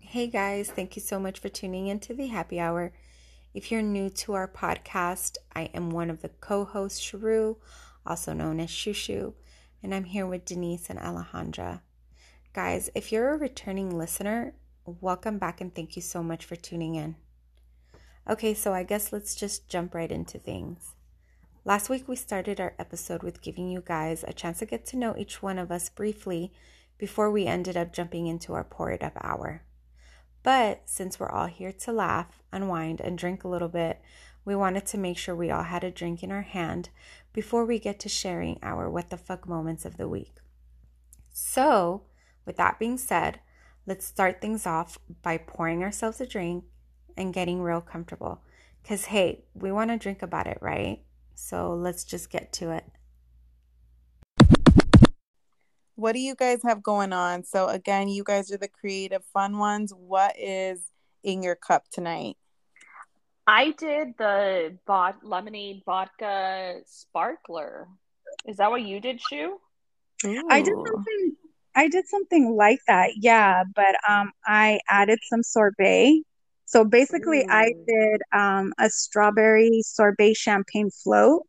Hey guys, thank you so much for tuning into the happy hour. If you're new to our podcast, I am one of the co hosts, Sharu, also known as Shushu, and I'm here with Denise and Alejandra. Guys, if you're a returning listener, welcome back and thank you so much for tuning in. Okay, so I guess let's just jump right into things. Last week, we started our episode with giving you guys a chance to get to know each one of us briefly before we ended up jumping into our pour it up hour. But since we're all here to laugh, unwind, and drink a little bit, we wanted to make sure we all had a drink in our hand before we get to sharing our what the fuck moments of the week. So, with that being said, let's start things off by pouring ourselves a drink and getting real comfortable. Because, hey, we want to drink about it, right? So, let's just get to it. What do you guys have going on? So, again, you guys are the creative, fun ones. What is in your cup tonight? I did the bot lemonade vodka sparkler. Is that what you did, Shu? I did something I did something like that, yeah, but um I added some sorbet. So basically Ooh. I did um a strawberry sorbet champagne float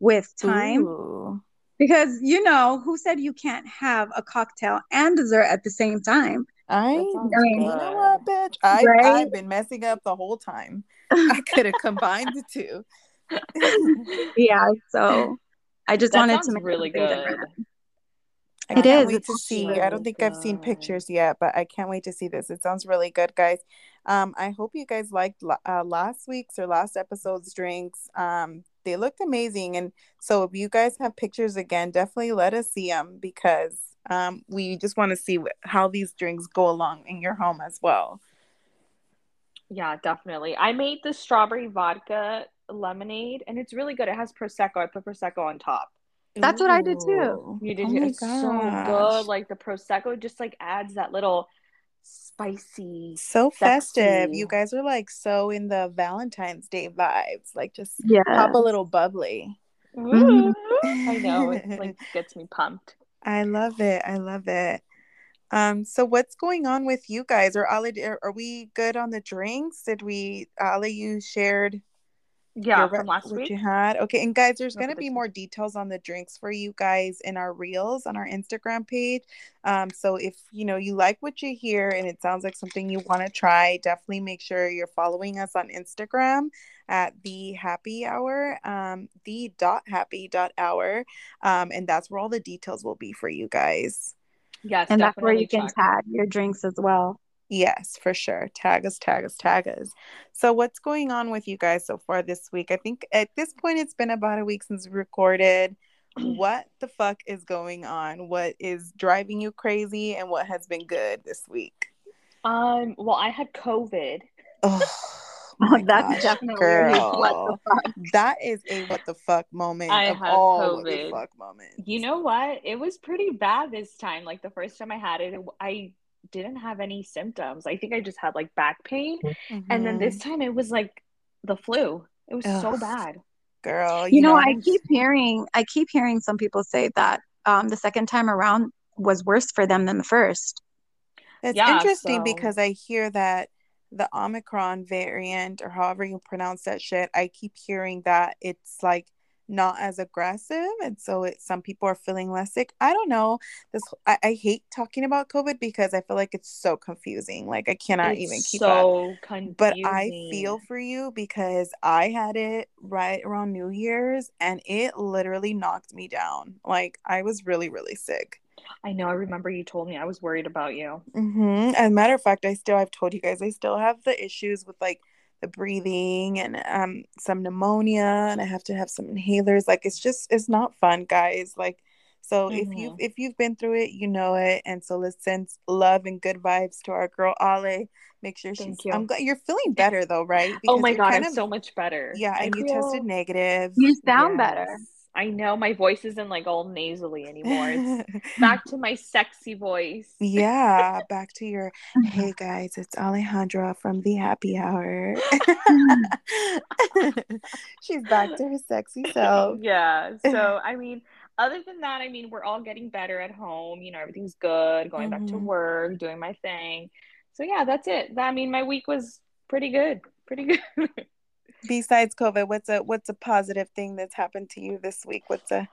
with thyme Ooh. because you know, who said you can't have a cocktail and dessert at the same time? I, That sounds you know what, bitch? I, Right? I've been messing up the whole time. I could have combined the two. Yeah, so I just That wanted to make really good. different. I It can't is, wait it's to see. really I don't think I've seen pictures yet, but I can't wait to see this. It sounds really good, guys. Um, I hope you guys liked uh, last week's or last episode's drinks. Um, they looked amazing, and so if you guys have pictures again, definitely let us see them because um, we just want to see wh- how these drinks go along in your home as well. Yeah, definitely. I made the strawberry vodka lemonade and it's really good. It has prosecco. I put prosecco on top. That's what I did too. You did Oh too. my It's so good. Like the prosecco just like adds that little spicy. So festive. You guys are like so in the Valentine's Day vibes. Like just Yeah. pop a little bubbly. Ooh, I know. It like gets me pumped. I love it. I love it. Um, so what's going on with you guys? Or Ali, are, are we good on the drinks? Did we, Ali, you shared Yeah, your from last what week. you had? Okay, and guys, there's gonna be more details on the drinks for you guys in our reels on our Instagram page. Um, so if you know you like what you hear and it sounds like something you want to try, definitely make sure you're following us on Instagram at the happy hour, um, the dot happy dot hour, um, and that's where all the details will be for you guys. Yes, And that's where definitely you can tag your drinks as well. Yes, for sure. Tag us, tag us, tag us. So, what's going on with you guys so far this week? I think at this point, it's been about a week since we recorded. What the fuck is going on? What is driving you crazy? And what has been good this week? Um, well, I had COVID. Oh, my That's gosh, definitely a what the girl. That is a what the fuck moment I of had all what the COVID. fuck moments. You know what? It was pretty bad this time. Like the first time I had it, it- I didn't have any symptoms. I think I just had like back pain. And then this time it was like the flu. It was so bad. girl, You, know, what I keep hearing I keep hearing some people say that um the second time around was worse for them than the first. It's Yeah, interesting so- because I hear that the Omicron variant, or however you pronounce that shit, I keep hearing that it's like not as aggressive, and so it some people are feeling less sick. I don't know. This I, I hate talking about COVID because I feel like it's so confusing. Like I cannot It's even keep up. so confusing. But I feel for you because I had it right around New Year's, and it literally knocked me down. Like I was really, really sick. I know. I remember you told me I was worried about you. Mm-hmm. As a matter of fact, I still I've told you guys I still have the issues with like the breathing and um some pneumonia and I have to have some inhalers. Like it's just it's not fun, guys. Like so if you if you've been through it, you know it. And so let's send love and good vibes to our girl Ale. Make sure she's Thank you. I'm glad you're feeling better though, right? Oh my god, kind I'm of- so much better. yeah, and you tested negative. You sound better. I know my voice isn't like all nasally anymore. It's back to my sexy voice. yeah, back to your hey guys, it's Alejandra from the happy hour. She's back to her sexy self. Yeah. So, I mean, other than that, I mean, we're all getting better at home. You know, everything's good, going back to Mhm. work, doing my thing. So, yeah, that's it. I mean, my week was pretty good. Pretty good. Besides COVID, what's a what's a positive thing that's happened to you this week? What's a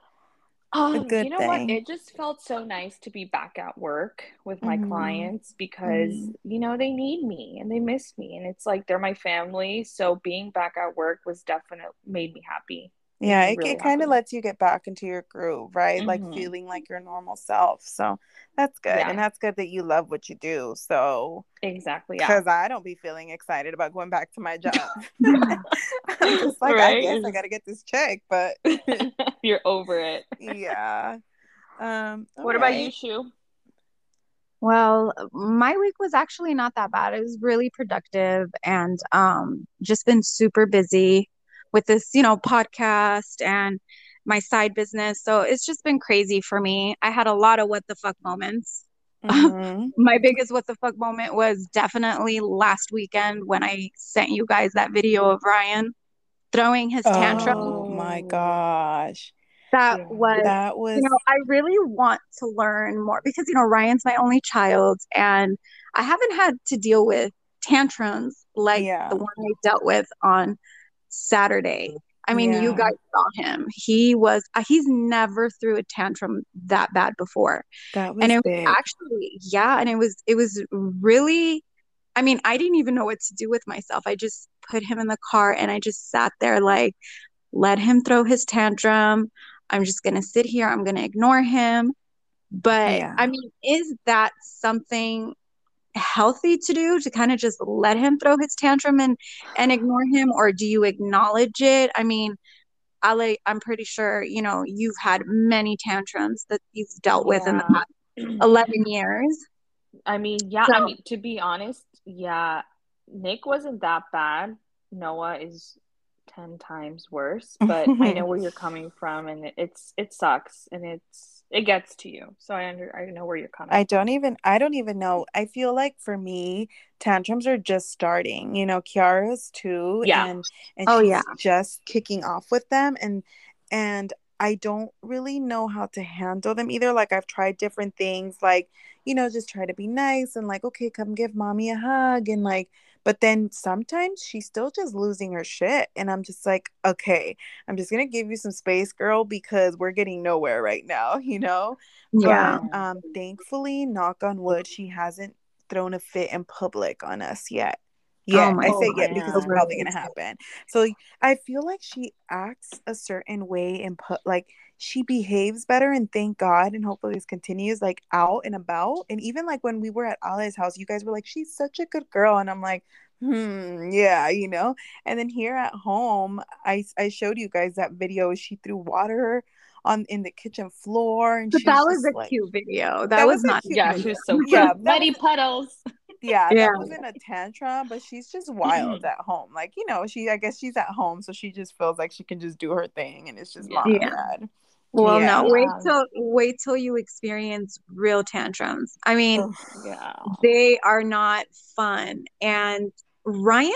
Um, good you know what? It just felt so nice to be back at work with my Mhm. clients because, Mhm. you know, they need me and they miss me. And it's like they're my family. So being back at work was definitely made me happy. Made yeah, it, really it kind of lets you get back into your groove, right? Like Mhm. feeling like your normal self. So that's good. Yeah. And that's good that you love what you do. So Exactly. Yeah. because I don't be feeling excited about going back to my job. I'm just like, I guess I gotta get this check, but You're over it. yeah. Um What about you, alright. Shu? Well, my week was actually not that bad. It was really productive and um just been super busy with this, you know, podcast and my side business. So it's just been crazy for me. I had a lot of what the fuck moments. Mhm. My biggest what the fuck moment was definitely last weekend when I sent you guys that video of Ryan throwing his tantrum. Oh my Oh. gosh. That Yeah. was That was you know, I really want to learn more because, you know, Ryan's my only child and I haven't had to deal with tantrums like Yeah. the one I dealt with on Saturday. I mean, you guys saw him. He was, uh, he's never threw a tantrum that bad before. that was And it was actually, yeah, and it was, it was really, I mean, I didn't even know what to do with myself. I just put him in the car and I just sat there like, let him throw his tantrum. I'm just going to sit here. I'm going to ignore him. But Yeah. I mean, is that something healthy to do to kind of just let him throw his tantrum and and ignore him or do you acknowledge it? I mean, Ale, I'm pretty sure, you know, you've had many tantrums that you've dealt with in the past 11 years. I mean, yeah, I mean, to be honest, yeah, Nick wasn't that bad. Noah is 10 times worse, but I know where you're coming from and it, it's it sucks and it's it gets to you. So I under I know where you're coming I don't even I don't even know. I feel like for me, tantrums are just starting. You know, Kiara's too. Yeah. And and Oh, she's yeah. just kicking off with them and and I don't really know how to handle them either. Like I've tried different things, like, you know, just try to be nice and like, okay, come give mommy a hug and like but then sometimes she's still just losing her shit. And I'm just like, okay, I'm just gonna give you some space, girl, because we're getting nowhere right now, you know? Yeah. But um, thankfully, knock on wood, she hasn't thrown a fit in public on us yet. Yeah, Oh I say yet because it's Yeah. probably gonna happen. So I feel like she acts a certain way and put like she behaves better and thank God and hopefully this continues like out and about. And even like when we were at Ali's house, you guys were like, She's such a good girl. And I'm like, hmm, yeah, you know. And then here at home, I I showed you guys that video. She threw water on in the kitchen floor and But she that was a like cute video. That, That was, was not Yeah, video. she was so cute. Yeah, Muddy was- puddles. yeah, Yeah. that wasn't a tantrum, but she's just wild at home. Like, you know, she I guess she's at home, so she just feels like she can just do her thing and it's just mom Yeah. and dad. Well, Yeah. no, wait till wait till you experience real tantrums. I mean, Ugh. Yeah. they are not fun. And Ryan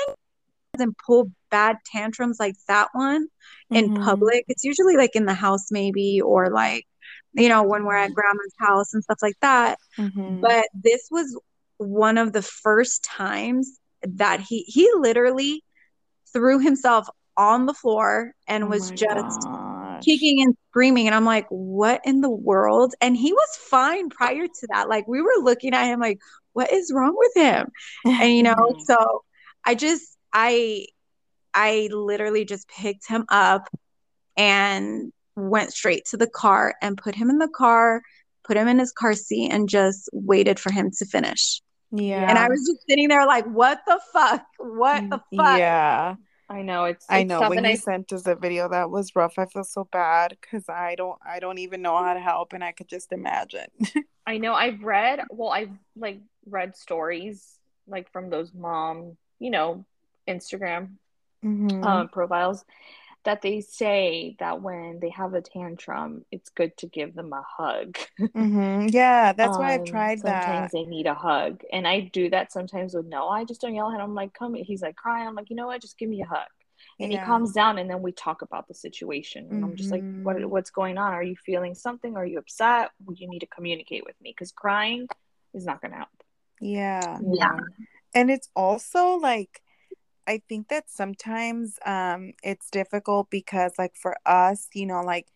doesn't pull bad tantrums like that one in Mhm. public. It's usually like in the house, maybe, or like, you know, when we're at grandma's house and stuff like that. Mhm. But this was one of the first times that he he literally threw himself on the floor and Oh was just gosh. Kicking and screaming and i'm like what in the world? And he was fine prior to that. Like we were looking at him like what is wrong with him? And you know so i just i i literally just picked him up and went straight to the car and put him in the car put him in his car seat and just waited for him to finish. Yeah. and i was just sitting there like what the fuck? What mm, the fuck? Yeah. I know it's, I know tough when you I sent us a video that was rough. I feel so bad because I don't I don't even know how to help and I could just imagine. I know I've read, well, I've like read stories like from those mom, you know, Instagram Mhm. um, profiles that they say that when they have a tantrum, it's good to give them a hug. Mm-hmm. Yeah, that's why I've Um, tried sometimes that. Sometimes they need a hug, and I do that sometimes with Noah. I just don't yell at him. I'm like, "Come," he's like crying. I'm like, "You know what? Just give me a hug." And he calms down, and then we talk about the situation. And I'm just like, "What? Mhm. What's going on? Are you feeling something? Are you upset? Well, you need to communicate with me because crying is not going to help." Yeah. Yeah. And it's also like I think that sometimes um it's difficult because like for us, you know, like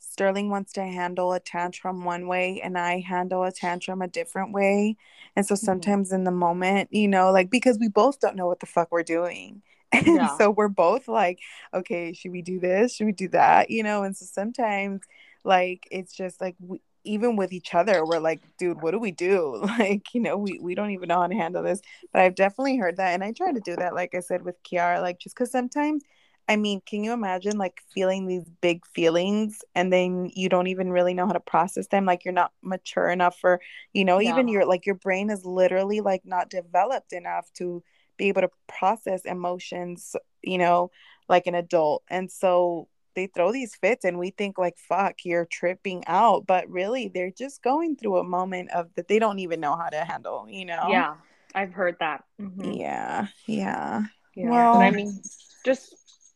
Sterling wants to handle a tantrum one way and I handle a tantrum a different way. And so sometimes in the moment, you know, like because we both don't know what the fuck we're doing. And Yeah. so we're both like, okay, should we do this? Should we do that? You know, and so sometimes like it's just like we, even with each other, we're like, dude, what do we do? Like, you know, we, we don't even know how to handle this. But I've definitely heard that. And I try to do that, like I said, with Kiara, like just because sometimes, I mean, can you imagine like feeling these big feelings and then you don't even really know how to process them? Like you're not mature enough for, you know, even your like your brain is literally like not developed enough to be able to process emotions, you know, like an adult. And so they throw these fits and we think like fuck you're tripping out but really they're just going through a moment of that they don't even know how to handle you know Yeah, I've heard that. Mhm. yeah yeah Yeah, Well- but I mean, just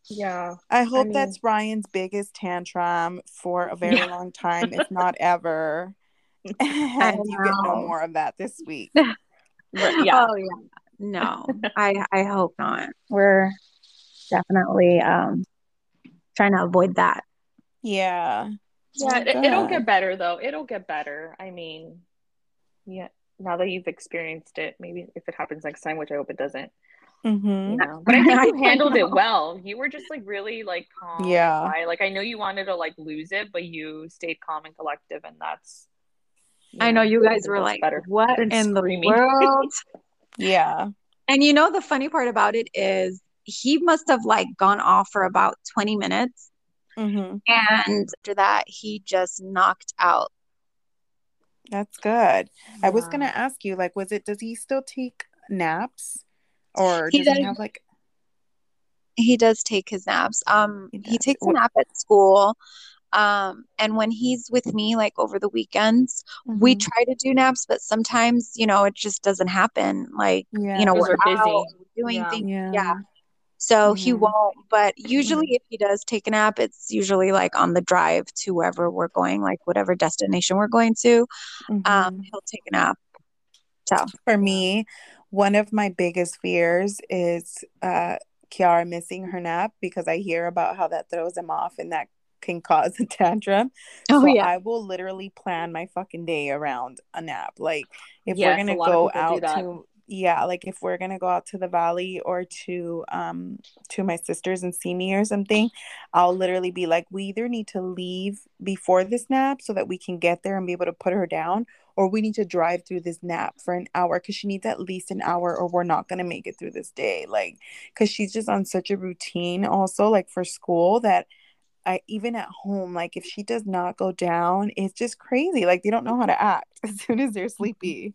yeah, i hope mean- that's ryan's biggest tantrum for a very Yeah. long time if not ever and you get no more of that this week Right, yeah. Oh yeah. No, I I hope not. We're definitely um trying to avoid that. yeah Yeah, Oh, it, it'll get better though. It'll get better. I mean, yeah, now that you've experienced it, maybe if it happens next time, which I hope it doesn't, Mm-hmm. you know. But I think you handled it well. You were just like really like calm. Yeah. quiet. Like I know you wanted to like lose it, but you stayed calm and collective, and that's. I know you guys were like, better what than in the world? yeah And you know the funny part about it is he must have like gone off for about 20 minutes hmm and after that he just knocked out. that's good i was gonna ask you like was it does he still take naps or He does he have like He does take his naps. Um He he takes a nap at school. Um and when he's with me like over the weekends, we Mhm. try to do naps, but sometimes, you know, it just doesn't happen. Like, yeah you know, we're we're busy. out doing Yeah. things. yeah Yeah. So he Mhm. won't, but usually if he does take a nap, it's usually like on the drive to wherever we're going, like whatever destination we're going to. Um, Mhm. he'll take a nap. So For me, one of my biggest fears is uh Kiara missing her nap because I hear about how that throws him off and that can cause a tantrum. Oh so yeah. I will literally plan my fucking day around a nap. Like if Yes, we're gonna go out to yeah, like if we're gonna go out to the valley or to um to my sisters and see me or something, I'll literally be like, we either need to leave before this nap so that we can get there and be able to put her down, or we need to drive through this nap for an hour because she needs at least an hour, or we're not gonna make it through this day. Like, because she's just on such a routine, also like for school that. I even at home, like if she does not go down, it's just crazy. Like they don't know how to act as soon as they're sleepy.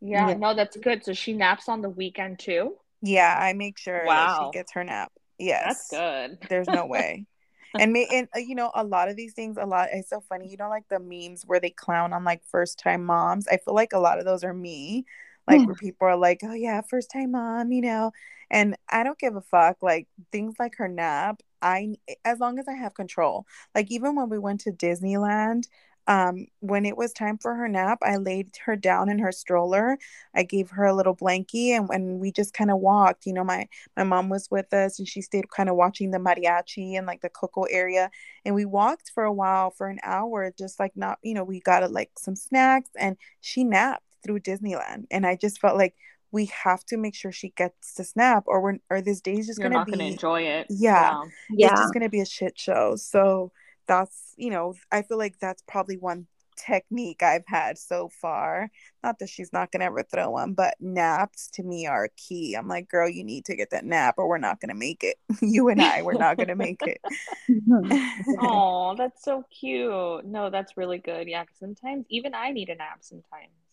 Yeah, Yeah. no, that's good. So she naps on the weekend too. Yeah, I make sure Wow. she gets her nap. Yes, That's good. There's no way. and me and uh, you know a lot of these things a lot it's so funny you know like the memes where they clown on like first time moms i feel like a lot of those are me like where people are like oh yeah first time mom you know and i don't give a fuck like things like her nap i as long as i have control like even when we went to disneyland um when it was time for her nap i laid her down in her stroller i gave her a little blankie and when we just kind of walked you know my my mom was with us and she stayed kind of watching the mariachi and like the coco area and we walked for a while for an hour just like not you know we got like some snacks and she napped through disneyland and i just felt like we have to make sure she gets to snap or we're or this day's just You're gonna not be gonna enjoy it. Yeah. it's Yeah. just gonna be a shit show so that's you know i feel like that's probably one technique i've had so far not that she's not gonna ever throw one but naps to me are key i'm like girl you need to get that nap or we're not gonna make it you and i we're not gonna make it Oh, that's so cute. No, that's really good. Yeah, 'cause sometimes even I need a nap sometimes.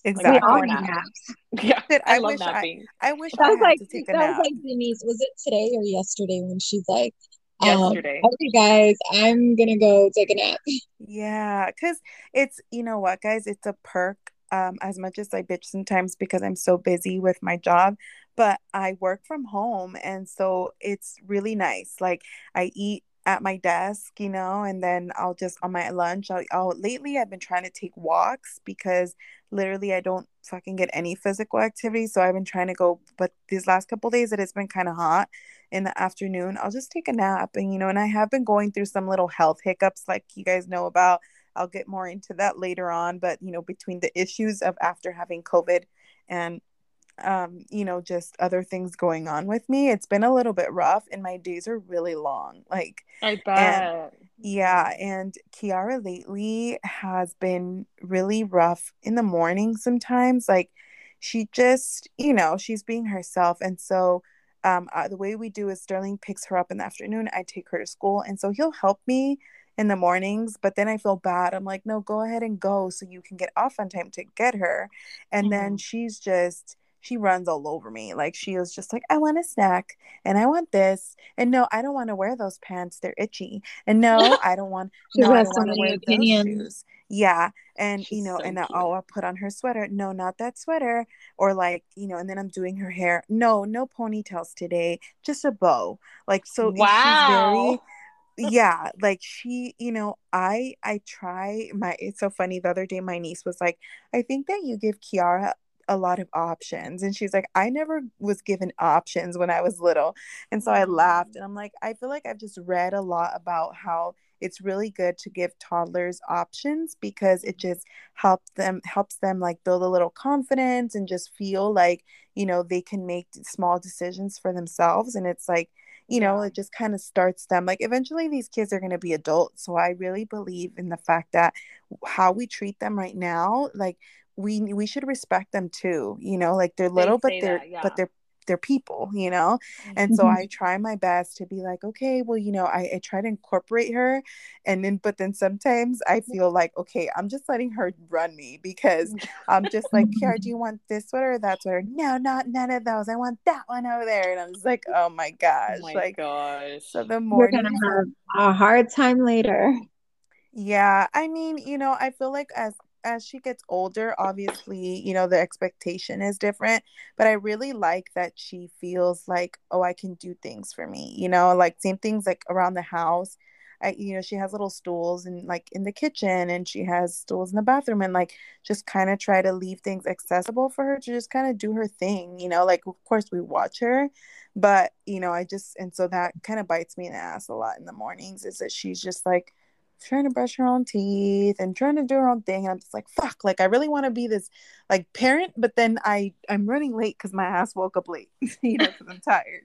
Like We Exactly. all need naps. Yeah, Shit, I, I love wish I- napping. i wish That i was had like to take a that nap was like Denise. Was it today or yesterday when she's like, yesterday. Um, okay, guys, I'm gonna go take a nap. Yeah, because it's you know what, guys, it's a perk. Um, as much as I bitch sometimes because I'm so busy with my job, but I work from home, and so it's really nice. Like I eat at my desk, you know, and then I'll just on my lunch, I'll, I'll lately I've been trying to take walks because literally I don't fucking get any physical activity. So I've been trying to go, but these last couple days it has been kind of hot in the afternoon. I'll just take a nap and you know, and I have been going through some little health hiccups like you guys know about. I'll get more into that later on, but you know, between the issues of after having COVID and um, you know, just other things going on with me. It's been a little bit rough and my days are really long. Like I bet. And, yeah, and Kiara lately has been really rough in the morning sometimes. Like she just, you know, she's being herself and so um, uh, the way we do is Sterling picks her up in the afternoon. I take her to school, and so he'll help me in the mornings. But then I feel bad. I'm like, no, go ahead and go so you can get off on time to get her. And mm-hmm. then she's just she runs all over me. Like she was just like, I want a snack and I want this. And no, I don't want to wear those pants. They're itchy. And no, I don't want no, I don't want to wear opinions. those shoes. Yeah. And She's you know, so and uh, I'll, I'll put on her sweater. No, not that sweater. Or like, you know, and then I'm doing her hair. No, no ponytails today. Just a bow. Like so wow. very yeah like she you know i i try my it's so funny the other day my niece was like i think that you give kiara a lot of options. And she's like, I never was given options when I was little. And so I laughed mm. and I'm like, I feel like I've just read a lot about how it's really good to give toddlers options because it just helps them helps them like build a little confidence and just feel like you know they can make small decisions for themselves and it's like you know it just kind of starts them like eventually these kids are going to be adults so i really believe in the fact that how we treat them right now like we we should respect them too you know like they're little they but they're that, yeah. but they're they're people you know? And so mm-hmm. i try my best to be like okay well you know I, I try to incorporate her and then but then sometimes i feel like okay i'm just letting her run me because mm. i'm just like Kiara, do you want this sweater or that sweater no not none of those i want that one over there. And i'm just like oh my oh gosh oh my like gosh. so the more you're gonna have a hard time later. Yeah i mean you know i feel like as as she gets older, obviously, you know, the expectation is different. But I really like that she feels like, oh, I can do things for me, you know, like same things like around the house. I, you know, she has little stools and like in the kitchen and she has stools in the bathroom and like just kind of try to leave things accessible for her to just kind of do her thing, you know, like of course we watch her, but you know, I just, and so that kind of bites me in the ass a lot in the mornings is that she's just like, trying to brush her own teeth and trying to do her own thing and i'm just like fuck like i really want to be this like parent but then i i'm running late because my ass woke up late you know because i'm tired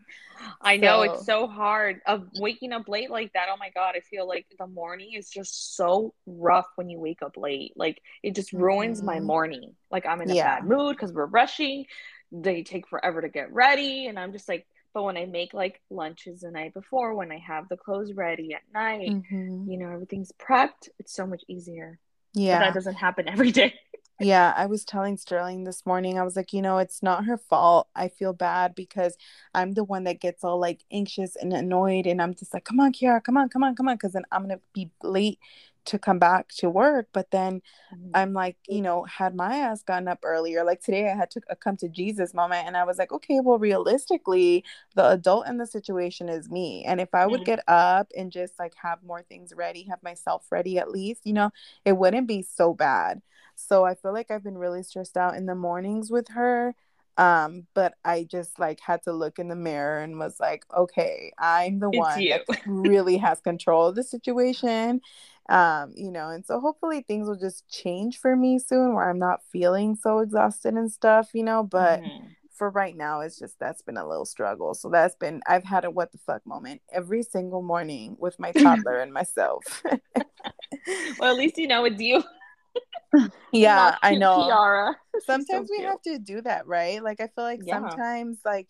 i so. know it's so hard of waking up late like that oh my god i feel like the morning is just so rough when you wake up late like it just ruins mm-hmm. my morning like i'm in a yeah. bad mood because we're rushing they take forever to get ready and i'm just like but when I make like lunches the night before, when I have the clothes ready at night, mm-hmm. you know, everything's prepped, it's so much easier. Yeah. But that doesn't happen every day. yeah, I was telling Sterling this morning, I was like, you know, it's not her fault. I feel bad because I'm the one that gets all like anxious and annoyed. And I'm just like, come on, Kiara, come on, come on, come on. Cause then I'm going to be late to come back to work but then mm-hmm. i'm like you know had my ass gotten up earlier like today i had to a come to jesus moment and i was like okay well realistically the adult in the situation is me and if i would get up and just like have more things ready have myself ready at least you know it wouldn't be so bad so i feel like i've been really stressed out in the mornings with her um but i just like had to look in the mirror and was like okay i'm the it's one you. that really has control of the situation um you know and so hopefully things will just change for me soon where i'm not feeling so exhausted and stuff you know but mm-hmm. for right now it's just that's been a little struggle so that's been i've had a what the fuck moment every single morning with my toddler and myself well at least you know it's you yeah i know Kiara. sometimes so we have to do that right like i feel like yeah. sometimes like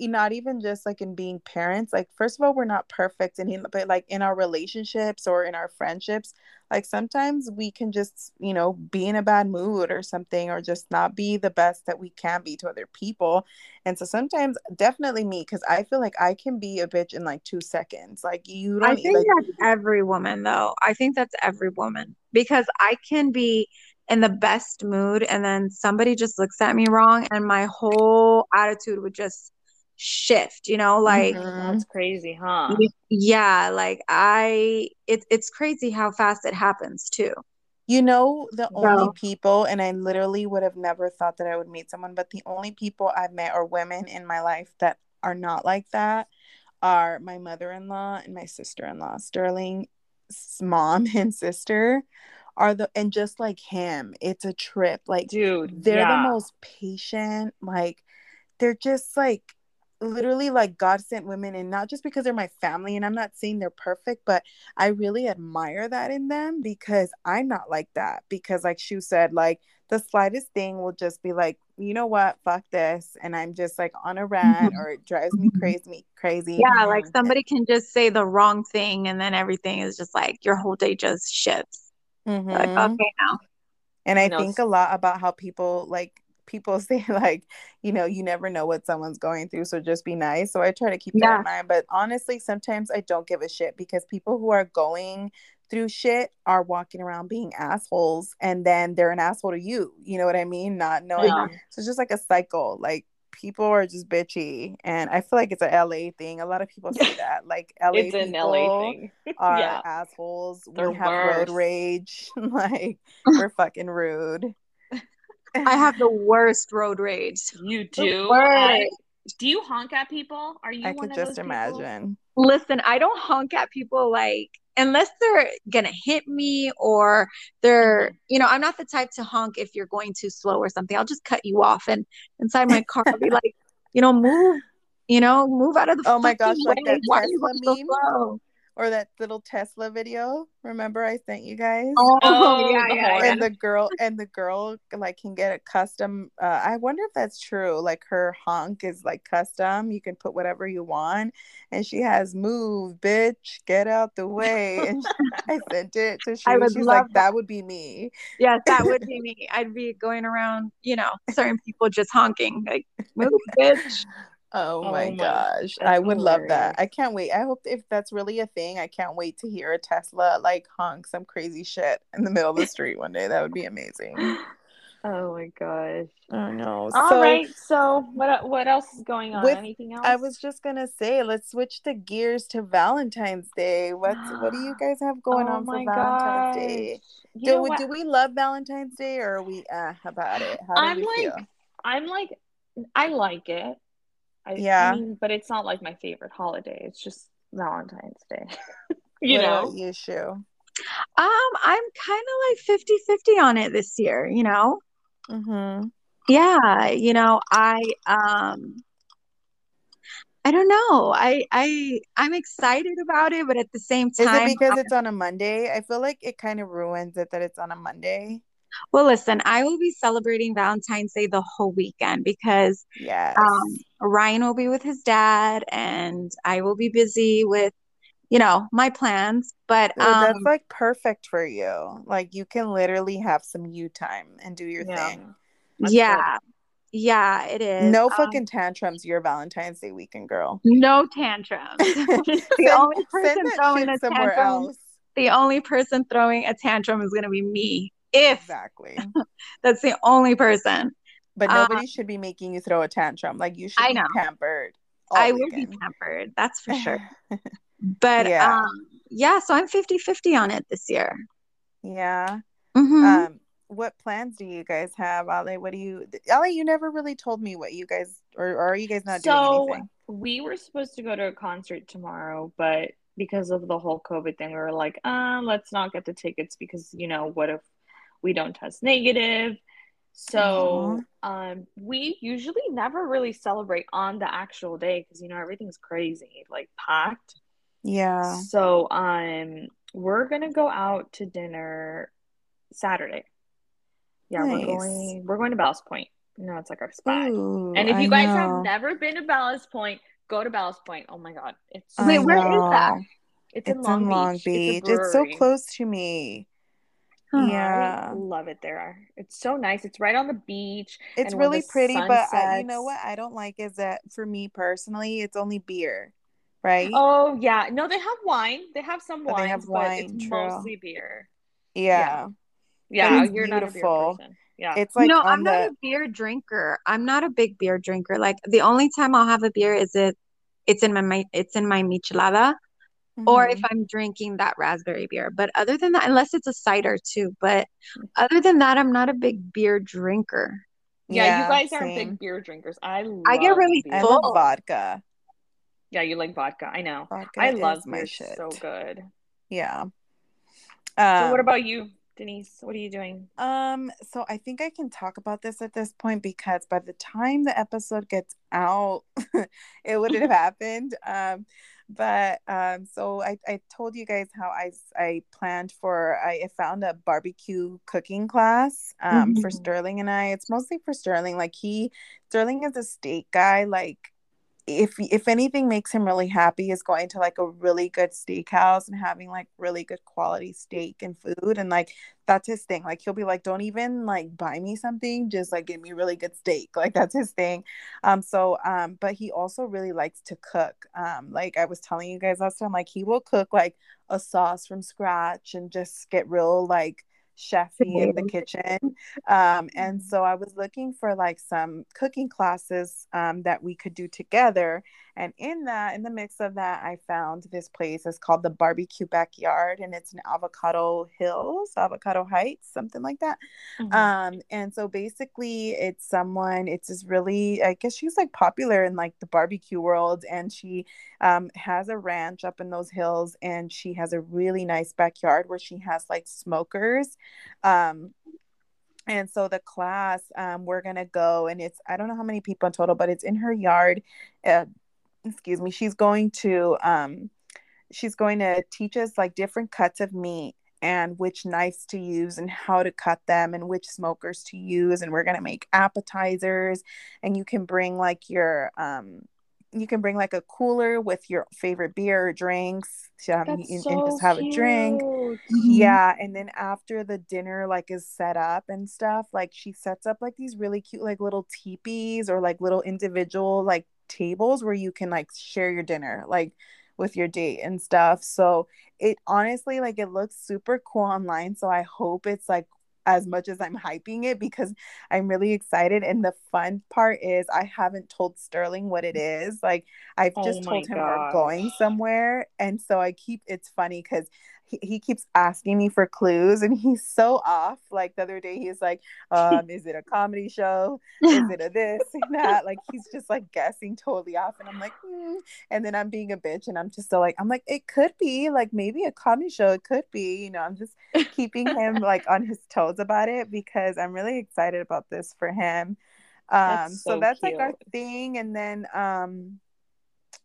not even just like in being parents like first of all we're not perfect and but like in our relationships or in our friendships like sometimes we can just you know be in a bad mood or something or just not be the best that we can be to other people. And so sometimes definitely me because i feel like i can be a bitch in like two seconds. Like you don't i think like, that's every woman though. I think that's every woman. Because i can be in the best mood and then somebody just looks at me wrong and my whole attitude would just shift you know like mm-hmm. that's crazy huh yeah like i it, it's crazy how fast it happens too you know the only people and i literally would have never thought that i would meet someone but the only people i've met or women in my life that are not like that are my mother-in-law and my sister-in-law sterling's mom and sister are the and just like him it's a trip like dude they're yeah. the most patient like they're just like literally like God sent women and not just because they're my family and I'm not saying they're perfect, but I really admire that in them because I'm not like that. Because like Shu said, like the slightest thing will just be like, you know what, fuck this. And I'm just like on a rant mm-hmm. or it drives me crazy crazy. Yeah, like somebody can just say the wrong thing and then everything is just like your whole day just shifts. Mm-hmm. Like, okay now. And I, I think a lot about how people like people say like you know you never know what someone's going through so just be nice. So i try to keep that in mind but honestly sometimes i don't give a shit because people who are going through shit are walking around being assholes and then they're an asshole to you. You know what i mean? Not knowing yeah. so it's just like a cycle. Like people are just bitchy and i feel like it's a la thing. A lot of people say that like la it's an LA thing. are yeah. assholes. They're we have worse. road rage. Like we're fucking rude I have the worst road rage. You do? I, do you honk at people? Are you? I could just imagine. People? Listen, I don't honk at people like unless they're gonna hit me or they're, mm-hmm. you know, I'm not the type to honk if you're going too slow or something. I'll just cut you off and inside my car I'll be like, you know, move, you know, move out of the. Oh my gosh, way. like that Tesla meme. So or that little Tesla video. Remember I sent you guys? Oh, oh yeah, yeah, And the girl and the girl like can get a custom. Uh, I wonder if that's true. Like her honk is like custom. You can put whatever you want, and she has move, bitch, get out the way. And I sent it to she. I would She's like, that. that would be me. Yes, that would be me. I'd be going around, you know, certain people just honking like, move, bitch. Oh, oh my, my gosh. I would hilarious. love that. I can't wait. I hope if that's really a thing, I can't wait to hear a Tesla like honk some crazy shit in the middle of the street one day. That would be amazing. Oh my gosh. I know. All so, right. So what what else is going on? With, Anything else? I was just gonna say, let's switch the gears to Valentine's Day. What's what do you guys have going oh on for Valentine's gosh. Day? do, do we love Valentine's Day or are we uh, about it? How do I'm like feel? I'm like I like it. I, yeah. I mean, but it's not like my favorite holiday. It's just Valentine's Day. you what know, you Shu. Um, I'm kind of like 50 50 on it this year, you know? Mm-hmm. Yeah, you know, I, um, I don't know. I I I'm excited about it, but at the same time, is it because I, it's on a Monday? I feel like it kind of ruins it that it's on a Monday. Well, listen, I will be celebrating Valentine's Day the whole weekend because yes. um, Ryan will be with his dad and I will be busy with, you know, my plans. But um, that's like perfect for you. Like you can literally have some you time and do your yeah. thing. That's yeah. Good. Yeah, it is. No um, fucking tantrums your Valentine's Day weekend, girl. No tantrums. the send, only person throwing a tantrum, else. the only person throwing a tantrum is going to be me if exactly that's the only person. But nobody um, should be making you throw a tantrum. Like you should I be know. pampered. I will be pampered, that's for sure. but yeah. um yeah, so I'm 50-50 on it this year. Yeah. Mm-hmm. Um what plans do you guys have, Ale? What do you Ale, you never really told me what you guys or, or are you guys not so, doing anything? We were supposed to go to a concert tomorrow, but because of the whole COVID thing, we were like, um, let's not get the tickets because you know, what if we don't test negative. So um, we usually never really celebrate on the actual day because you know everything's crazy, like packed. Yeah. So um, we're gonna go out to dinner Saturday. Yeah, nice. we're going. We're going to Ballast Point. No, it's like our spot. Ooh, and if I you guys know. have never been to Ballast Point, go to Ballast Point. Oh my god, it's I Wait, where is that? It's, It's in Long in Long Beach. Beach. It's, It's, so close to me. Huh. Yeah. I love it there. It's so nice. It's right on the beach. It's really pretty, sun but I, you know what I don't like is that for me personally, it's only beer, right? Oh yeah, no, they have wine. They have some Oh, wines, they have but wine, it's true. mostly beer. yeah. Yeah, it's you're not a beautiful. beer person. Yeah. It's like you know, on I'm not a beer drinker. I'm not a big beer drinker. Like the only time I'll have a beer is it it's in my, my it's in my michelada or if Mhm. I'm drinking that raspberry beer. But other than that, unless it's a cider too. But other than that, I'm not a big beer drinker. yeah, you guys aren't big beer drinkers. I love I get really beer. I full. love vodka. Yeah, you like vodka. I know. Vodka I love my beer. shit. So good. Yeah. So what Um, about you, Denise? What are you doing? Um, so I think I can talk about this at this point because by the time the episode gets out, it wouldn't have happened. Um, but um, so I, I told you guys how I I planned for I found a barbecue cooking class um for Mhm. Sterling and I. It's mostly for Sterling. Like he Sterling is a steak guy. Like if if anything makes him really happy is going to like a really good steakhouse and having like really good quality steak and food and like that's his thing. Like he'll be like don't even like buy me something just like give me really good steak. Like that's his thing. Um so um but he also really likes to cook. Um like i was telling you guys last time like he will cook like a sauce from scratch and just get real like chefy in the kitchen. Um and so i was looking for like some cooking classes um that we could do together and in that in the mix of that i found this place it's called the barbecue backyard and it's in avocado hills avocado heights something like that Mhm. um and so basically it's someone it's this really i guess she's like popular in like the barbecue world and she um has a ranch up in those hills and she has a really nice backyard where she has like smokers um and so the class um we're gonna go and it's i don't know how many people in total but it's in her yard uh, excuse me she's going to um she's going to teach us like different cuts of meat and which knives to use and how to cut them and which smokers to use and we're going to make appetizers. And you can bring like your um you can bring like a cooler with your favorite beer or drinks to have, and, That's and just have a drink. cute. yeah and then after the dinner like is set up and stuff like she sets up like these really cute like little teepees or like little individual like tables where you can like share your dinner like with your date and stuff. So it honestly like it looks super cool online so i hope it's like as much as i'm hyping it because i'm really excited. And the fun part is i haven't told sterling what it is. Like i've Oh just my told him we're going somewhere. And so i keep it's funny because he, he keeps asking me for clues and he's so off. Like the other day he's like um is it a comedy show? Is it a this and that? Like he's just like guessing totally off and i'm like hmm. and then i'm being a bitch and i'm just so like i'm like it could be like maybe a comedy show it could be you know i'm just keeping him like on his toes about it because i'm really excited about this for him. Um That's so so that's like our thing and then um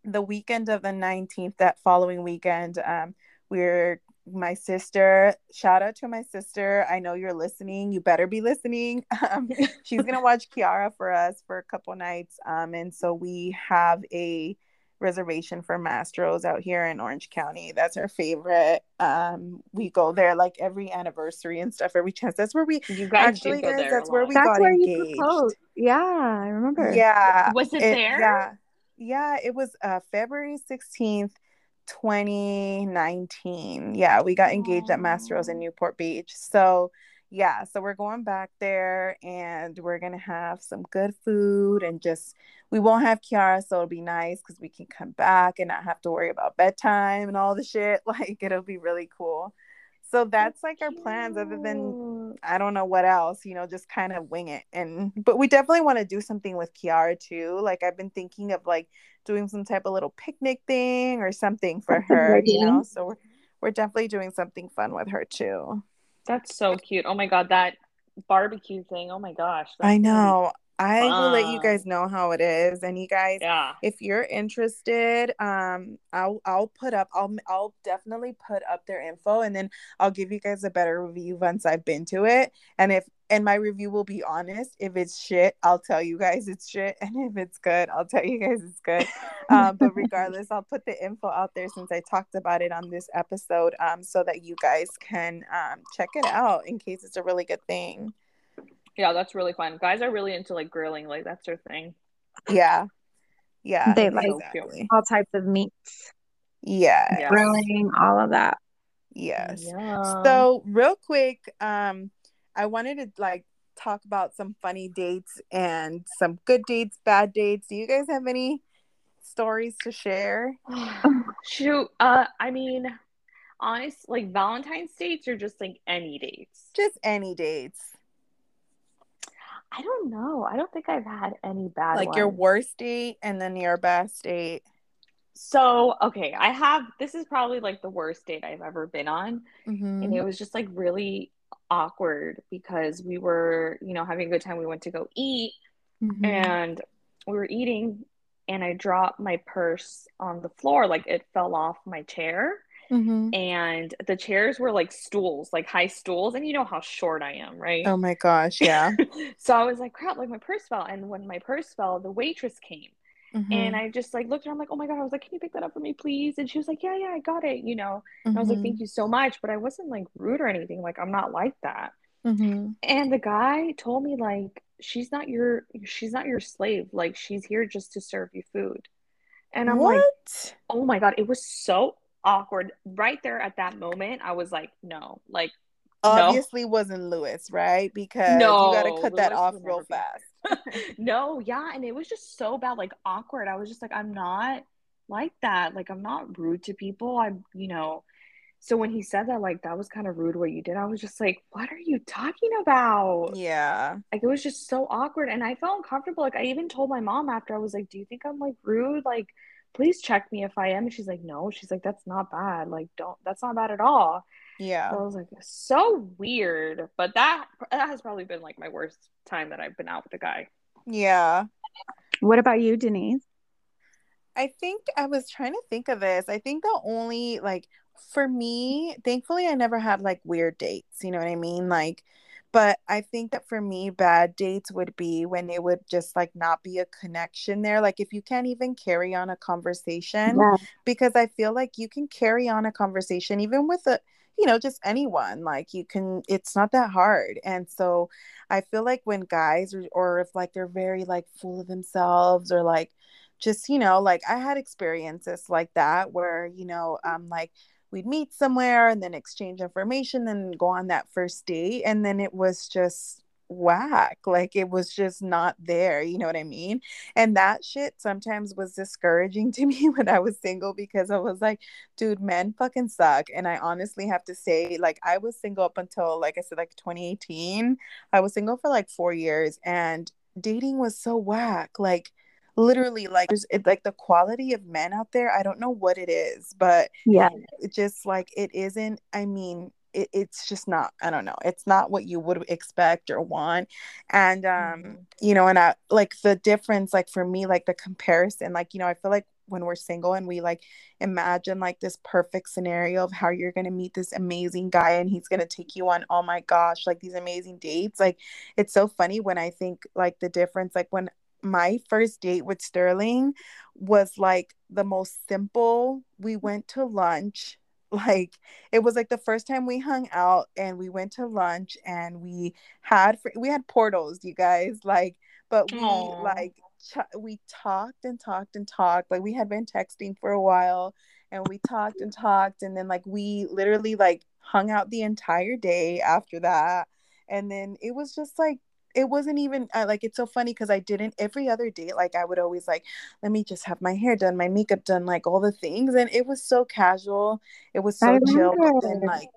the weekend of the 19th that following weekend um we're my sister shout out to my sister. I know you're listening. You better be listening. Um, she's gonna watch kiara for us for a couple nights. Um, and so we have a reservation for Mastro's out here in orange county. That's our favorite. Um, we go there like every anniversary and stuff every chance. That's where we You guys Actually, do go guys, that's where we That's got where engaged. you proposed. Yeah, I remember. yeah. Was it there? yeah. Yeah it was uh february 16th 2019 yeah we got engaged at Master Mastro's in oh. newport beach. So yeah so we're going back there and we're gonna have some good food and just we won't have kiara so it'll be nice because we can come back and not have to worry about bedtime and all the shit. Like it'll be really cool so that's like our plans other than I don't know what else, you know, just kind of wing it. And but we definitely want to do something with Kiara too. Like I've been thinking of like doing some type of little picnic thing or something for her, you know. So we're we're definitely doing something fun with her too. That's so cute. Oh my god, that barbecue thing. Oh my gosh. I be I will let you guys know how it is. And you guys, yeah. if you're interested, um, I'll I'll put up I'll I'll definitely put up their info and then I'll give you guys a better review once I've been to it. And if and my review will be honest. If it's shit, I'll tell you guys it's shit. And if it's good, I'll tell you guys it's good. Um, but regardless, I'll put the info out there since I talked about it on this episode um, so that you guys can um, check it out in case it's a really good thing. Yeah, that's really fun. Guys are really into like grilling, like that's their thing. Yeah. Yeah. They like exactly. all types of meats. Yeah. Grilling, all of that. Yes. Yeah. So real quick, um, I wanted to like talk about some funny dates and some good dates, bad dates. Do you guys have any stories to share? Shoot, uh, I mean, honest, like Valentine's dates or just like any dates? Just any dates. I don't know. I don't think I've had any bad like ones. your worst date and then your best date. So, okay, I have this is probably like the worst date I've ever been on. Mm-hmm. And it was just like really awkward because we were, you know, having a good time. We went to go eat mm-hmm. and we were eating and I dropped my purse on the floor like it fell off my chair. Mm-hmm. And the chairs were like stools, like high stools. And you know how short I am, right? Oh my gosh, yeah. so I was like, crap, like my purse fell. And when my purse fell, the waitress came. Mm-hmm. And I just like looked at her, I'm like, oh my God. I was like, can you pick that up for me, please? And she was like, yeah, yeah, I got it, you know. Mm-hmm. I was like, mm-hmm. thank you so much. But I wasn't like rude or anything. Like, I'm not like that. Mm-hmm. And the guy told me, like, she's not your, she's not your slave. Like, she's here just to serve you food. And I'm what? like, oh my God. It was so awkward. Right there at that moment, I was like, no, like, obviously no. wasn't Lewis, right? Because no, you got to cut Lewis that off real fast. no, yeah, and it was just so bad, like awkward. I was just like, I'm not like that. Like I'm not rude to people. I'm, you know. So when he said that, like that was kind of rude what you did. I was just like, what are you talking about? Yeah. Like it was just so awkward, and I felt uncomfortable. Like I even told my mom after. I was like, do you think I'm like rude? Like please check me if I am. And she's like, no. She's like, that's not bad. Like don't. That's not bad at all. Yeah. So I was like, so weird. But that that has probably been like my worst time that I've been out with a guy. Yeah. What about you, Denise? I think I was trying to think of this. I think the only like for me, thankfully I never had like weird dates, you know what I mean? Like but I think that for me bad dates would be when it would just like not be a connection there. Like if you can't even carry on a conversation yeah. because I feel like you can carry on a conversation even with a you know just anyone like you can it's not that hard and so i feel like when guys or, or if like they're very like full of themselves or like just you know like i had experiences like that where you know um like we'd meet somewhere and then exchange information and go on that first date and then it was just whack. Like it was just not there. You know what I mean? And that shit sometimes was discouraging to me when I was single because I was like, dude, men fucking suck. And I honestly have to say, like, I was single up until, like I said, like 2018. I was single for like four years and dating was so whack. Like, literally like there's it, like the quality of men out there i don't know what it is but yeah it just like it isn't i mean it, it's just not i don't know it's not what you would expect or want and um mm-hmm. you know and i like the difference like for me like the comparison like you know i feel like when we're single and we like imagine like this perfect scenario of how you're going to meet this amazing guy and he's going to take you on oh my gosh like these amazing dates like it's so funny when i think like the difference like when my first date with sterling was like the most simple. We went to lunch. Like it was like the first time we hung out and we went to lunch and we had we had Portillo's you guys. Like but we Aww. like ch- we talked and talked and talked. Like we had been texting for a while and we talked and talked and then like we literally like hung out the entire day after that. And then it was just like it wasn't even uh, like it's so funny because I didn't every other day like I would always like let me just have my hair done, my makeup done, like all the things, and it was so casual. It was so chill. But then like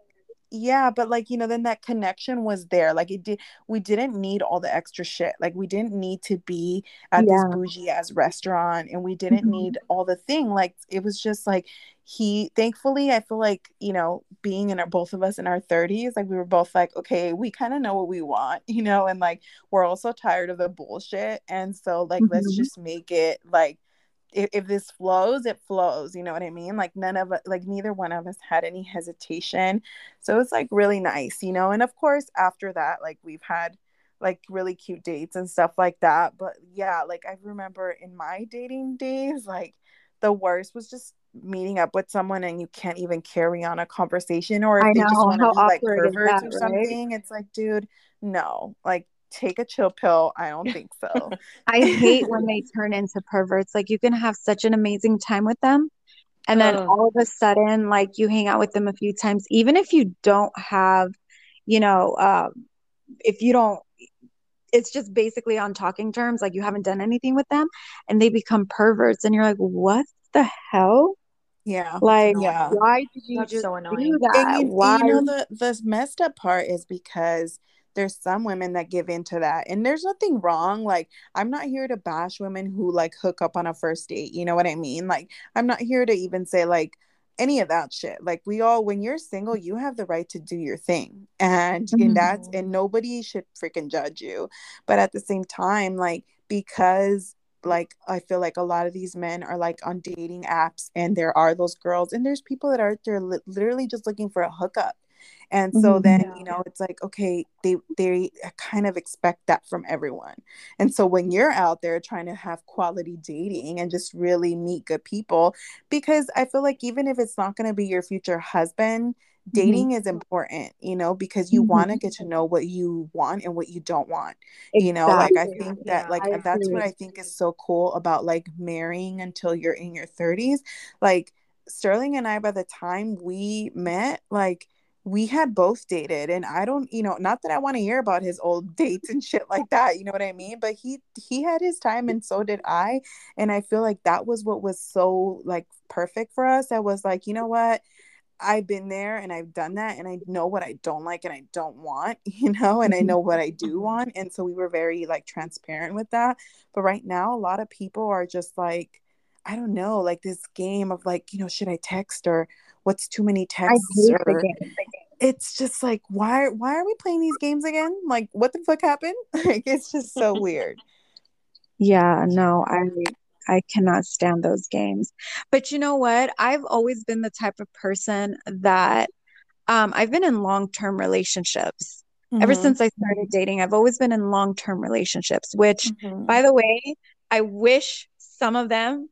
yeah but like you know then that connection was there like it did we didn't need all the extra shit like we didn't need to be at yeah. this bougie ass restaurant and we didn't mm-hmm. need all the thing like it was just like he thankfully i feel like you know being in our both of us in our 30s like we were both like okay we kind of know what we want you know and like we're also tired of the bullshit and so like mm-hmm. let's just make it like if, if this flows it flows you know what i mean? Like none of like neither one of us had any hesitation. So it's like really nice you know? And of course after that like we've had like really cute dates and stuff like that. But yeah like i remember in my dating days like the worst was just meeting up with someone and you can't even carry on a conversation or if I they know, just want to be like perverts that, or something right? it's like dude no. Like take a chill pill. I don't think so. I hate when they turn into perverts. Like you can have such an amazing time with them. And then all of a sudden, like you hang out with them a few times, even if you don't have, you know, um, if you don't, it's just basically on talking terms, like you haven't done anything with them and they become perverts. And you're like, what the hell? Yeah. Like, yeah. why did you That's just so do that? You, why? You know, the, the messed up part is because there's some women that give into that and there's nothing wrong like i'm not here to bash women who like hook up on a first date you know what i mean? Like i'm not here to even say like any of that shit. Like we all when you're single you have the right to do your thing and mm-hmm. and that's and nobody should freaking judge you. But at the same time like because like I feel like a lot of these men are like on dating apps and there are those girls and there's people that are they're li- literally just looking for a hookup and so mm-hmm. then you know it's like okay they they kind of expect that from everyone and so when you're out there trying to have quality dating and just really meet good people because i feel like even if it's not going to be your future husband mm-hmm. dating mm-hmm. is important you know because you mm-hmm. want to get to know what you want and what you don't want exactly. you know like i think that yeah, like I that's what i think is so cool about like marrying until you're in your 30s like sterling and i by the time we met like we had both dated and i don't you know not that i want to hear about his old dates and shit like that you know what i mean? But he he had his time and so did i and i feel like that was what was so like perfect for us. I was like you know what? I've been there and i've done that and i know what i don't like and i don't want you know and i know what i do mm-hmm. want and so we were very like transparent with that. But right now a lot of people are just like I don't know, like this game of like, you know, should I text or what's too many texts? Or, it's just like, why why are we playing these games again? Like, what the fuck happened? like, it's just so weird. Yeah, no, I I cannot stand those games. But you know what? I've always been the type of person that um, I've been in long term relationships. Mm-hmm. Ever since I started dating, I've always been in long term relationships, which, mm-hmm. by the way, I wish some of them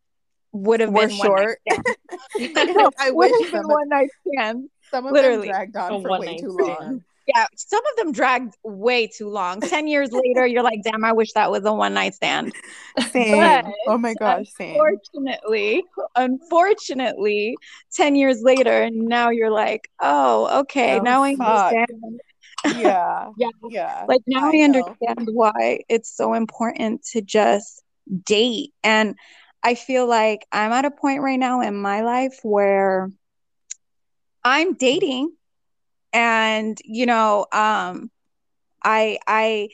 would have been short. I wish been one night stand. Some of Literally. them dragged on for way too long. Yeah, some of them dragged way too long. Ten years later, you're like, "Damn, I wish that was a one night stand." Same. But oh my gosh. Same. Unfortunately, unfortunately, ten years later, and now you're like, "Oh, okay, oh, now I understand." Yeah. yeah. Yeah. Like now I, I understand why it's so important to just date and I feel like I'm at a point right now in my life where I'm dating and you know um I I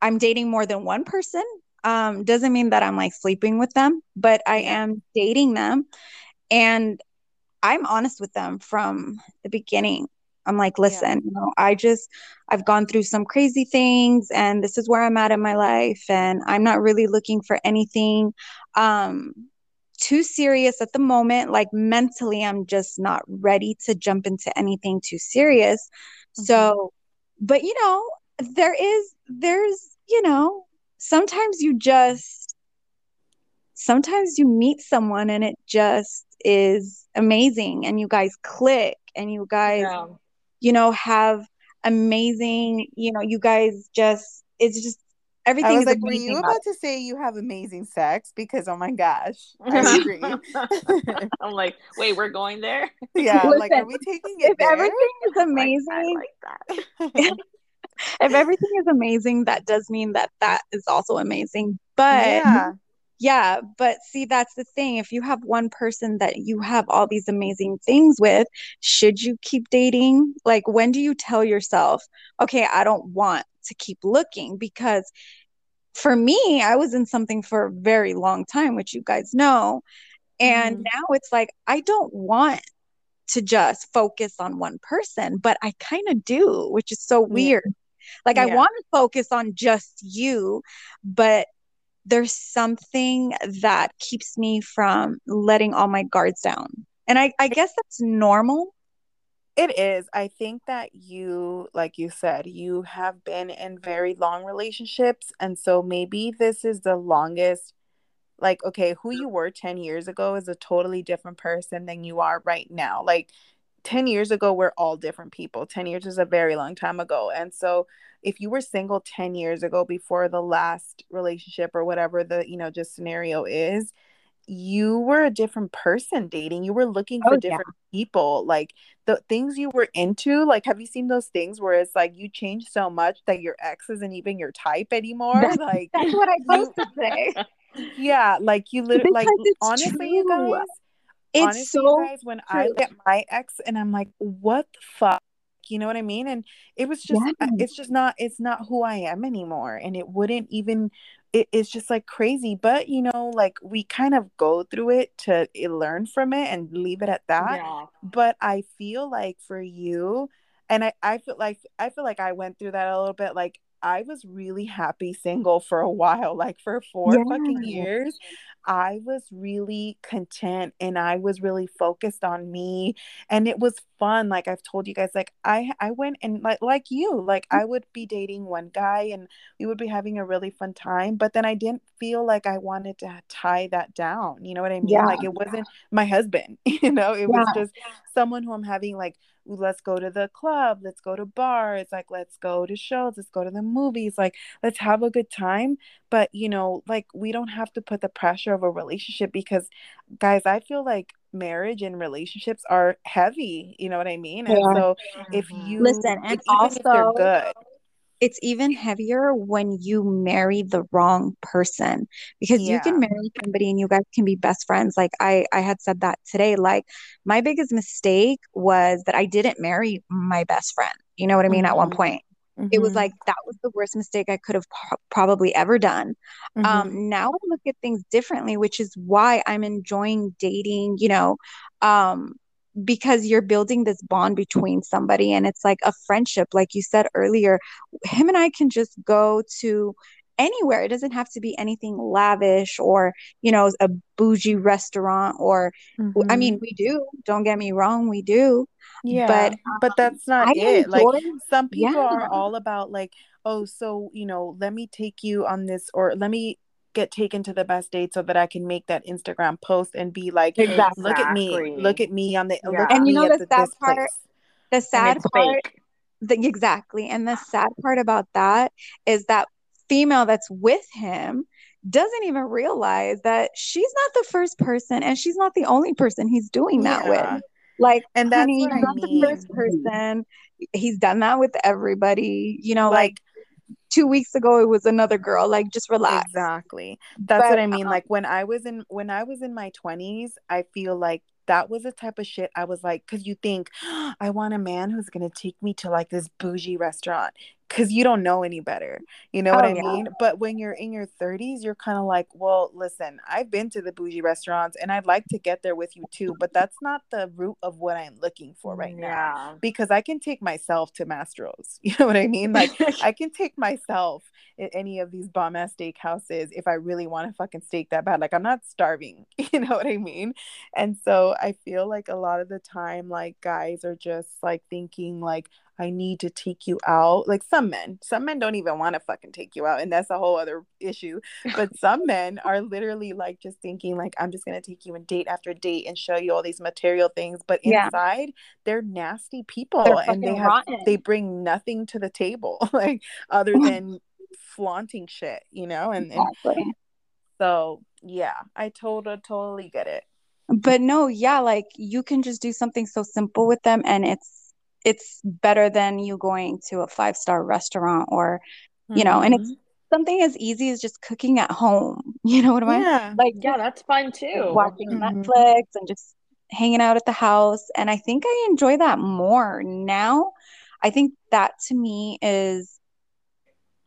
I'm dating more than one person um doesn't mean that I'm like sleeping with them but I am dating them and I'm honest with them from the beginning I'm like, listen, yeah. you know, I just, I've gone through some crazy things and this is where I'm at in my life. And I'm not really looking for anything um, too serious at the moment. Like mentally, I'm just not ready to jump into anything too serious. Mm-hmm. So, but you know, there is, there's, you know, sometimes you just, sometimes you meet someone and it just is amazing and you guys click and you guys yeah you know, have amazing, you know, you guys just, it's just everything. I was like, were you about to say you have amazing sex? Because oh my gosh, I agree. I'm like, wait, we're going there. Yeah, Listen, like, are we taking it? If there? everything is amazing, like, like if everything is amazing, that does mean that that is also amazing. But yeah. Yeah, but see, that's the thing. If you have one person that you have all these amazing things with, should you keep dating? Like, when do you tell yourself, okay, I don't want to keep looking? Because for me, I was in something for a very long time, which you guys know. And mm. now it's like, I don't want to just focus on one person, but I kind of do, which is so weird. Yeah. Like, yeah. I want to focus on just you, but there's something that keeps me from letting all my guards down. And I, I guess that's normal. It is. I think that you, like you said, you have been in very long relationships. And so maybe this is the longest. Like, okay, who you were 10 years ago is a totally different person than you are right now. Like, 10 years ago, we're all different people. 10 years is a very long time ago. And so if you were single 10 years ago before the last relationship or whatever the you know just scenario is you were a different person dating you were looking for oh, different yeah. people like the things you were into like have you seen those things where it's like you change so much that your ex isn't even your type anymore that's, like that's what i supposed to say yeah like you literally like honestly true. you guys it's honestly so guys when true. i look at my ex and i'm like what the fuck you know what i mean and it was just uh, yeah. it's just not it's not who i am anymore and it wouldn't even it, it's just like crazy but you know like we kind of go through it to eh, learn from it and leave it at that yeah. but i feel like for you and I, I feel like i feel like i went through that a little bit like I was really happy single for a while, like for four yeah. fucking years. I was really content and I was really focused on me and it was fun like I've told you guys like I I went and like like you like I would be dating one guy and we would be having a really fun time but then I didn't feel like I wanted to tie that down you know what I mean yeah. like it wasn't my husband you know it yeah. was just someone who I'm having like let's go to the club let's go to bars like let's go to shows let's go to the movies like let's have a good time but you know like we don't have to put the pressure of a relationship because guys i feel like marriage and relationships are heavy you know what i mean yeah. and so if mm-hmm. you listen and also good it's even heavier when you marry the wrong person because yeah. you can marry somebody and you guys can be best friends like i i had said that today like my biggest mistake was that i didn't marry my best friend you know what i mean mm-hmm. at one mm-hmm. point mm-hmm. it was mm-hmm. like that was the worst mistake i could have p- probably ever done um, mm-hmm. um now i look at things differently which is why i'm enjoying dating you know um because you're building this bond between somebody and it's like a friendship like you said earlier him and i can just go to anywhere it doesn't have to be anything lavish or you know a bougie restaurant or mm-hmm. i mean we do don't get me wrong we do yeah but but um, that's not I it enjoy, like some people yeah. are all about like oh so you know let me take you on this or let me get taken to the best date so that I can make that Instagram post and be like, exactly. look at me, look at me on the yeah. look and you know the sad part, place. the sad part, the, exactly, and the sad part about that is that female that's with him doesn't even realize that she's not the first person and she's not the only person he's doing that yeah. with. Like, and that's honey, what I not mean. the first person. He's done that with everybody. You know, like, like two weeks ago it was another girl like just relax. Exactly. That's but, what i mean um, like when i was in when i was in my 20s i feel like that was the type of shit I was like, because you think, oh, I want a man who's gonna take me to like this bougie restaurant because you don't know any better. You know oh, what I yeah. mean? But when you're in your 30s, you're kind of like, well, listen, I've been to the bougie restaurants and I'd like to get there with you too, but that's not the root of what I'm looking for right yeah. now. Because I can take myself to Mastro's. You know what I mean? Like, I can take myself in any of these bomb ass steakhouses if I really want to fucking steak that bad. Like, I'm not starving. You know what I mean? And so I feel like a lot of the time, like, guys are just like thinking, like, I need to take you out. Like some men, some men don't even want to fucking take you out. And that's a whole other issue. But some men are literally like just thinking, like, I'm just going to take you in date after date and show you all these material things. But inside, yeah. they're nasty people they're and they have, rotten. they bring nothing to the table, like, other than flaunting shit, you know? And, exactly. and so, yeah, I totally, totally get it. But no, yeah, like you can just do something so simple with them and it's it's better than you going to a five star restaurant or you mm-hmm. know and it's mm-hmm. something as easy as just cooking at home. You know what I mean? Yeah. Like Yeah, that's fine too. watching Mhm. Netflix and just hanging out at the house. And I think I enjoy that more now. I think that to me is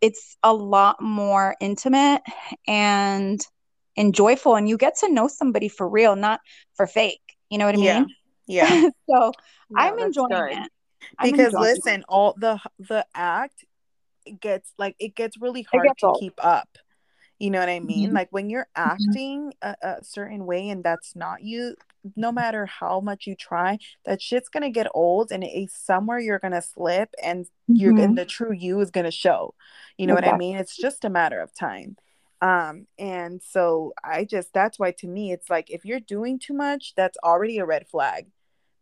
it's a lot more intimate and enjoyable and you get to know somebody for real, not for fake. You know what I Yeah. mean? Yeah. so Yeah, I'm enjoying good. it. Because it. listen all the the act gets like it gets really hard gets to old. keep up. You know what i mean? Mhm. like when you're acting a, a certain way and that's not you no matter how much you try that shit's gonna get old and it, somewhere you're gonna slip and you're and the true you is gonna show. You know what i mean? It's just a matter of time. Um and so i just that's why to me it's like if you're doing too much that's already a red flag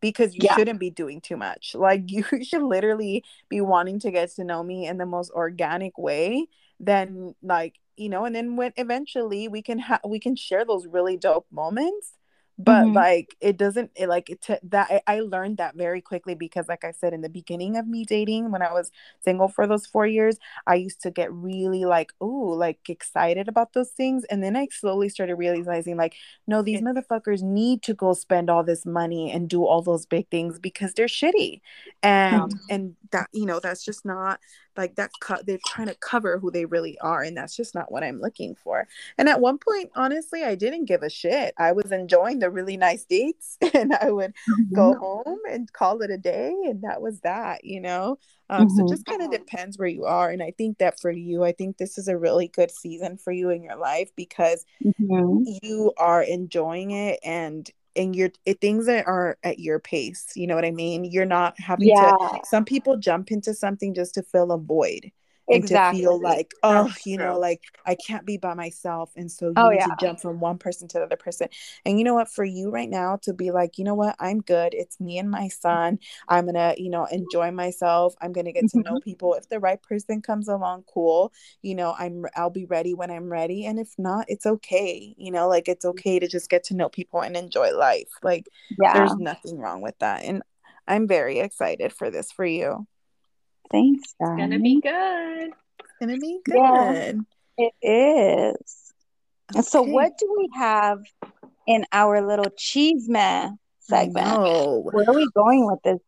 because you Yeah. shouldn't be doing too much like you should literally be wanting to get to know me in the most organic way then like you know and then when eventually we can have we can share those really dope moments but Mhm. like it doesn't it like it t- that I, I learned that very quickly because like i said in the beginning of me dating when i was single for those four years i used to get really like ooh like excited about those things. And then i slowly started realizing like no these It's- motherfuckers need to go spend all this money and do all those big things because they're shitty. And and that you know that's just not like that co- they're trying to cover who they really are and that's just not what i'm looking for and at one point honestly i didn't give a shit i was enjoying the really nice dates and i would go home and call it a day and that was that you know um, so it Mhm. just kind of depends where you are and i think that for you i think this is a really good season for you in your life because Mhm. you are enjoying it and and you're it, things that are at your pace you know what i mean? You're not having Yeah, to some people jump into something just to fill a void and exactly. to feel like oh That's you know like i can't be by myself. And so you Oh, need yeah. to jump from one person to the other person. And you know what? For you right now to be like you know what? I'm good. It's me and my son. I'm gonna you know enjoy myself. I'm gonna get to know mm-hmm. people. If the right person comes along cool. You know i'm i'll be ready when i'm ready. And if not it's okay. You know like it's mm-hmm. okay to just get to know people and enjoy life. Like Yeah. there's nothing wrong with that. And i'm very excited for this for you Thanks, It's gonna be good. it's gonna be good. Yeah. good It is. And so, what do we have in our little cheese man segment? know. Where are we going with this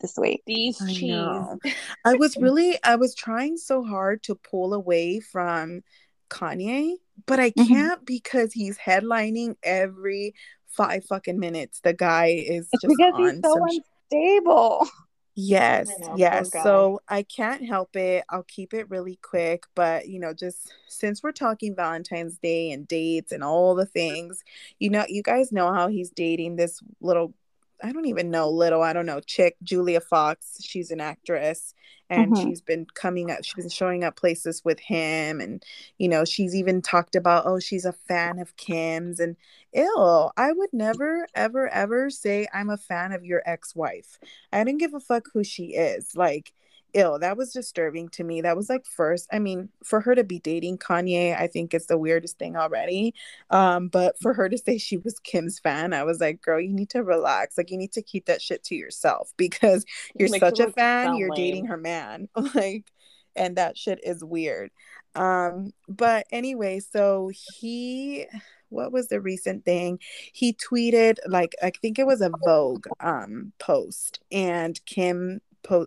this week? These I cheese. know. I was really I was trying so hard to pull away from Kanye, but I Mhm. can't because he's headlining every five fucking minutes. The guy is just because he's so some sh- unstable. Yes, know, yes. So I can't help it. I'll keep it really quick, but you know, just since we're talking Valentine's Day and dates and all the things, you know, you guys know how he's dating this little, I don't even know, little, I don't know, chick, Julia Fox. She's an actress and Mhm. she's been coming up, she's been showing up places with him. And, you know, she's even talked about, oh, she's a fan of Kim's. And ill, I would never, ever, ever say I'm a fan of your ex wife. I didn't give a fuck who she is. Like, ill. That was disturbing to me. That was like first. I mean, for her to be dating Kanye, I think it's the weirdest thing already. Um, but for her to say she was Kim's fan, I was like, girl, you need to relax. Like, you need to keep that shit to yourself because you're Makes such a fan. You're dating her man. Like, and that shit is weird. Um, but anyway, so he what was the recent thing he tweeted like i think it was a vogue um post and kim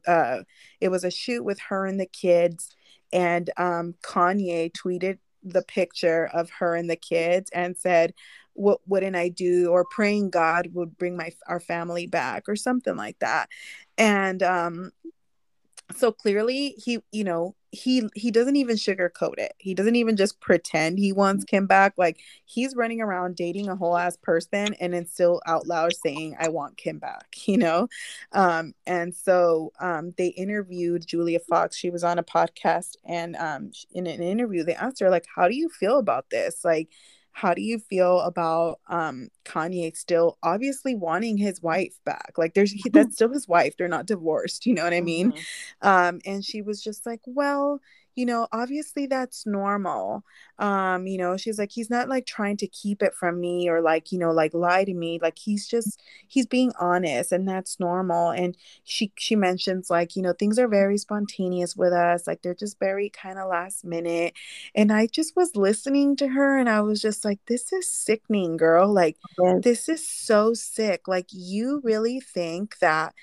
uh it was a shoot with her and the kids and um kanye tweeted the picture of her and the kids and said what wouldn't i do? or praying god would bring my our family back or something like that. And um so clearly he you know he he doesn't even sugarcoat it. He doesn't even just pretend he wants kim back. Like he's running around dating a whole ass person and then still out loud saying i want kim back you know? Um and so um they interviewed julia fox. She was on a podcast and um in an interview they asked her like how do you feel about this? Like how do you feel about um Kanye still obviously wanting his wife back? Like there's he, that's still his wife. They're not divorced, you know what I mean? Mhm. Um and she was just like, "Well, you know, obviously that's normal. Um, you know, she's like, he's not like trying to keep it from me or like, you know, like lie to me. Like he's just he's being honest and that's normal. And she she mentions like, you know, things are very spontaneous with us. Like they're just very kind of last minute. And I just was listening to her and I was just like, this is sickening, girl. Like yes. this is so sick. Like you really think that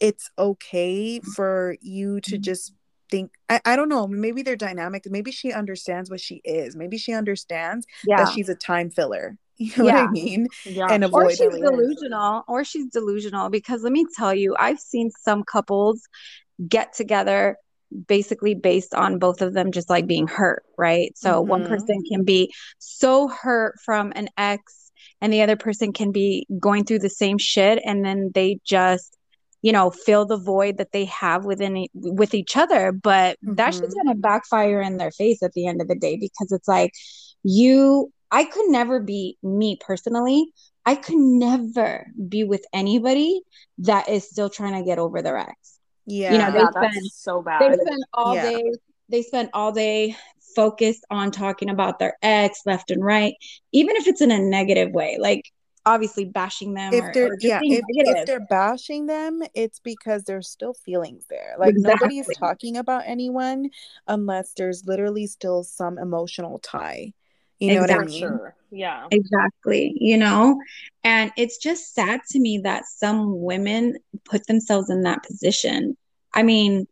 it's okay for you to mm-hmm. just think I, I don't know maybe they're dynamic maybe she understands what she is maybe she understands yeah. that she's a time filler you know yeah. what I mean? Yeah. And avoid or she's delusional, or she's delusional because let me tell you, I've seen some couples get together basically based on both of them just like being hurt, right? So mm-hmm. one person can be so hurt from an ex, and the other person can be going through the same shit, and then they just you know fill the void that they have within with each other but mm-hmm. that gonna backfire in their face at the end of the day because it's like you i could never be me personally i could never be with anybody that is still trying to get over their ex yeah you know they yeah, spend so bad they spend all yeah. day they spend all day focused on talking about their ex left and right even if it's in a negative way like obviously bashing them if they're yeah if, if, they're bashing them it's because there's still feelings there. Like exactly. nobody is talking about anyone unless there's literally still some emotional tie. You know exactly. what i mean? sure. yeah. Exactly you know? And it's just sad to me that some women put themselves in that position. I mean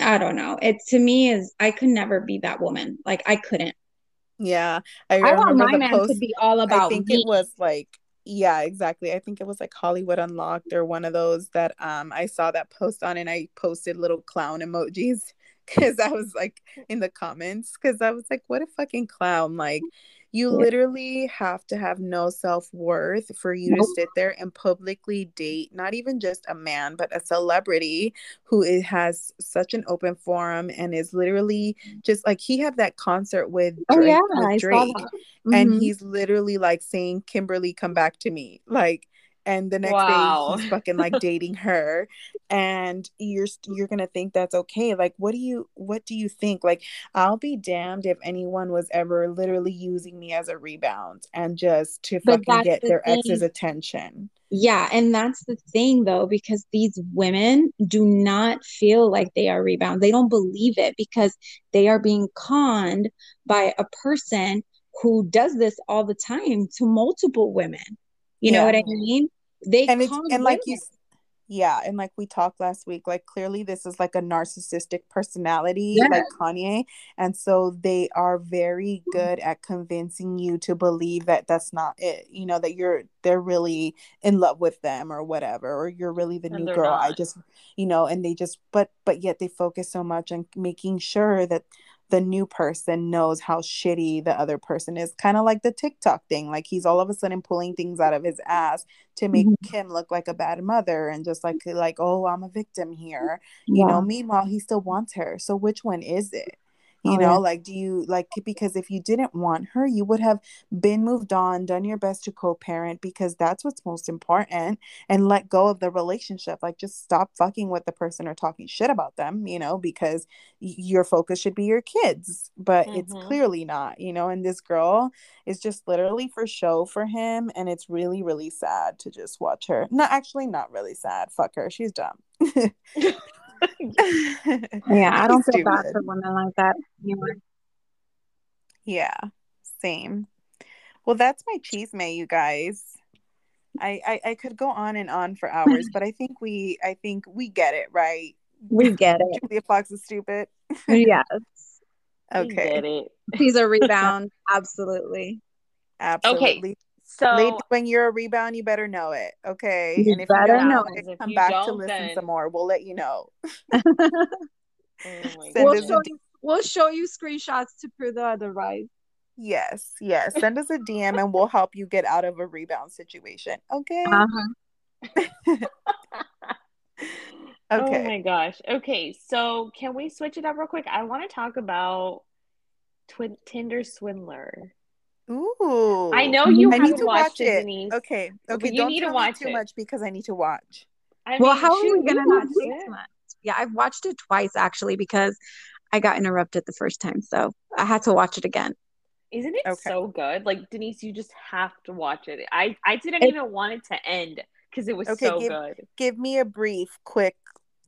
i don't know. It to me is i could never be that woman. Like i couldn't yeah, I, I want my man post, to be all about. I think me. it was like yeah, exactly. I think it was like Hollywood Unlocked or one of those that um I saw that post on and I posted little clown emojis because I was like in the comments because I was like, what a fucking clown! Like you yeah. literally have to have no self worth for you nope. to sit there and publicly date not even just a man, but a celebrity who has such an open forum and is literally just like he had that concert with Drake, oh, yeah, with Drake mm-hmm. and he's literally like saying, Kimberly, come back to me. Like, and the next wow. day he's fucking like dating her and you're you're gonna think that's okay like what do you what do you think like i'll be damned if anyone was ever literally using me as a rebound and just to fucking get the their thing. ex's attention yeah and that's the thing though because these women do not feel like they are rebounds they don't believe it because they are being conned by a person who does this all the time to multiple women you yeah. know what I mean? They and it's and like you yeah, and like we talked last week, like clearly this is like a narcissistic personality, yeah. like Kanye, and so they are very good at convincing you to believe that that's not it. You know that you're they're really in love with them or whatever, or you're really the and new girl. Not. I just, you know, and they just, but but yet they focus so much on making sure that the new person knows how shitty the other person is. Kind of like the TikTok thing. Like he's all of a sudden pulling things out of his ass to make mm-hmm. Kim look like a bad mother and just like like, oh, I'm a victim here. Yeah. You know, meanwhile he still wants her. So which one is it? You oh, know yeah. like do you like because if you didn't want her you would have been moved on done your best to co-parent because that's what's most important and let go of the relationship like just stop fucking with the person or talking shit about them you know because y- your focus should be your kids but mm-hmm. it's clearly not you know and this girl is just literally for show for him and it's really really sad to just watch her not actually not really sad fuck her she's dumb yeah, I don't feel bad for women like that anymore. Yeah, same. Well, that's my chisme, you guys. I, I I could go on and on for hours, but I think we I think we get it, right? We get it. Julia Fox is stupid. yes. okay. She's a rebound. Absolutely. Absolutely. Okay. So Lady, when you're a rebound, you better know it. Okay. and if you don't know it, come back to listen then... some more. We'll let you know. oh we'll, show you, we'll show you screenshots to prove the otherwise. Yes, yes. Send us a DM and we'll help you get out of a rebound situation. Okay. Uh-huh. okay. Oh my gosh. Okay, so can we switch it up real quick? I want to talk about Twin Tinder Swindler. Ooh. I know mm-hmm. you I need to watch it. Denise. Okay. Okay. You don't need to watch too it. much because I need to watch. I well, mean, how are we gonna not too much? Yeah, I've watched it twice actually because I got interrupted the first time, so I had to watch it again. Isn't it Okay. so good? Like Denise, you just have to watch it. I I didn't It- even want it to end because it was Okay, so give- good. Give me a brief, quick,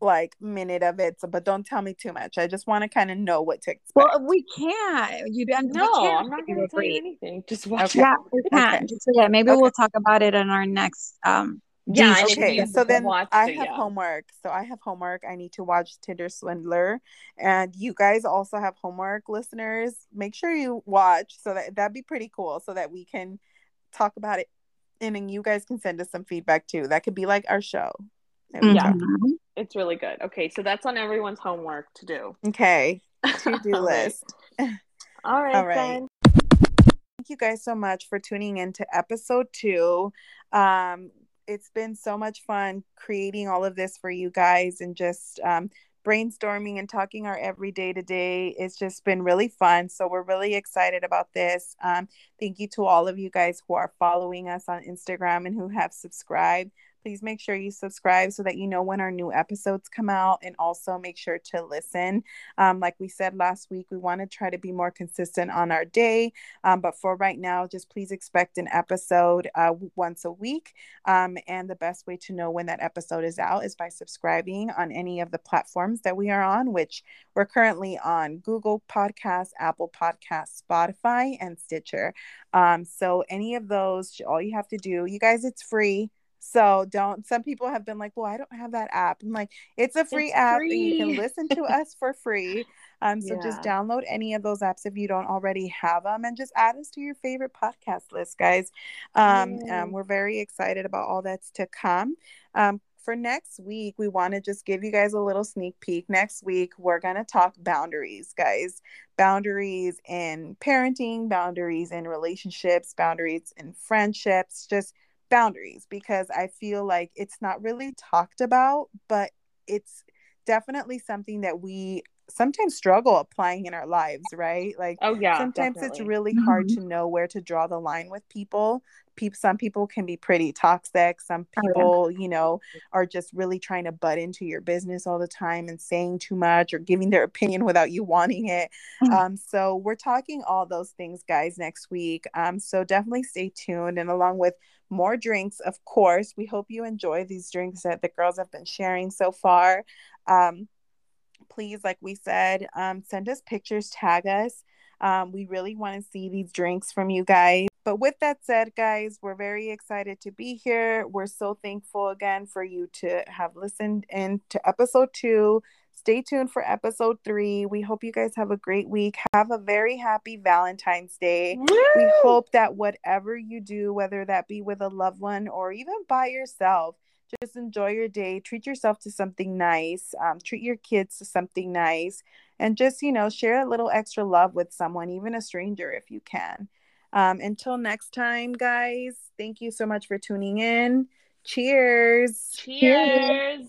like minute of it, so, but don't tell me too much. I just want to kind of know what to expect. Well, we can't. You don't. No, I'm not gonna tell you anything. Just watch Okay. Yeah, we can. Okay. Just, yeah, maybe Okay. we'll talk about it in our next um Yeah, Deep and if okay, so then watched I have yeah. homework. So I have homework. I need to watch Tinder Swindler, and you guys also have homework, listeners. Make sure you watch. So that that'd be pretty cool. So that we can talk about it, and then you guys can send us some feedback too. That could be like our show. There we Yeah. go. It's really good. Okay, so that's on everyone's homework to do. Okay. To do right. list. All right, All right. then. Thank you guys so much for tuning in to episode two. Um, it's been so much fun creating all of this for you guys and just um, brainstorming and talking our everyday to day. It's just been really fun. So we're really excited about this. Um, thank you to all of you guys who are following us on Instagram and who have subscribed. Please make sure you subscribe so that you know when our new episodes come out and also make sure to listen. Um, like we said last week, we want to try to be more consistent on our day. Um, but for right now, just please expect an episode uh, once a week. Um, and the best way to know when that episode is out is by subscribing on any of the platforms that we are on, which we're currently on Google Podcasts, Apple Podcasts, Spotify, and Stitcher. Um, so any of those, all you have to do, you guys, it's free. So don't. Some people have been like, "Well, I don't have that app." I'm like, "It's a free It's app, and you can listen to us for free." Um, so just download any of those apps if you don't already have them, and just add us to your favorite podcast list, guys. Um, um, we're very excited about all that's to come. Um, for next week, we want to just give you guys a little sneak peek. Next week, we're gonna talk boundaries, guys. Boundaries in parenting, boundaries in relationships, boundaries in friendships, just boundaries because I feel like it's not really talked about, but it's definitely something that we sometimes struggle applying in our lives, right? Like Oh yeah. sometimes it's really hard Mhm. to know where to draw the line with people. People some people can be pretty toxic. Some Oh, yeah. people, you know, are just really trying to butt into your business all the time and saying too much or giving their opinion without you wanting it. Mhm. Um, so we're talking all those things, guys, next week. Um, so definitely stay tuned and along with more drinks, of course. We hope you enjoy these drinks that the girls have been sharing so far. Um, please, like we said, um, send us pictures, tag us. Um, we really want to see these drinks from you guys. But with that said, guys, we're very excited to be here. We're so thankful again for you to have listened in to episode two. Stay tuned for episode three. We hope you guys have a great week. Have a very happy Valentine's Day. We hope that whatever you do, whether that be with a loved one or even by yourself, just enjoy your day. Treat yourself to something nice. Um, treat your kids to something nice. And just, you know, share a little extra love with someone, even a stranger if you can. Um, until next time, guys, thank you so much for tuning in. Cheers. Cheers. You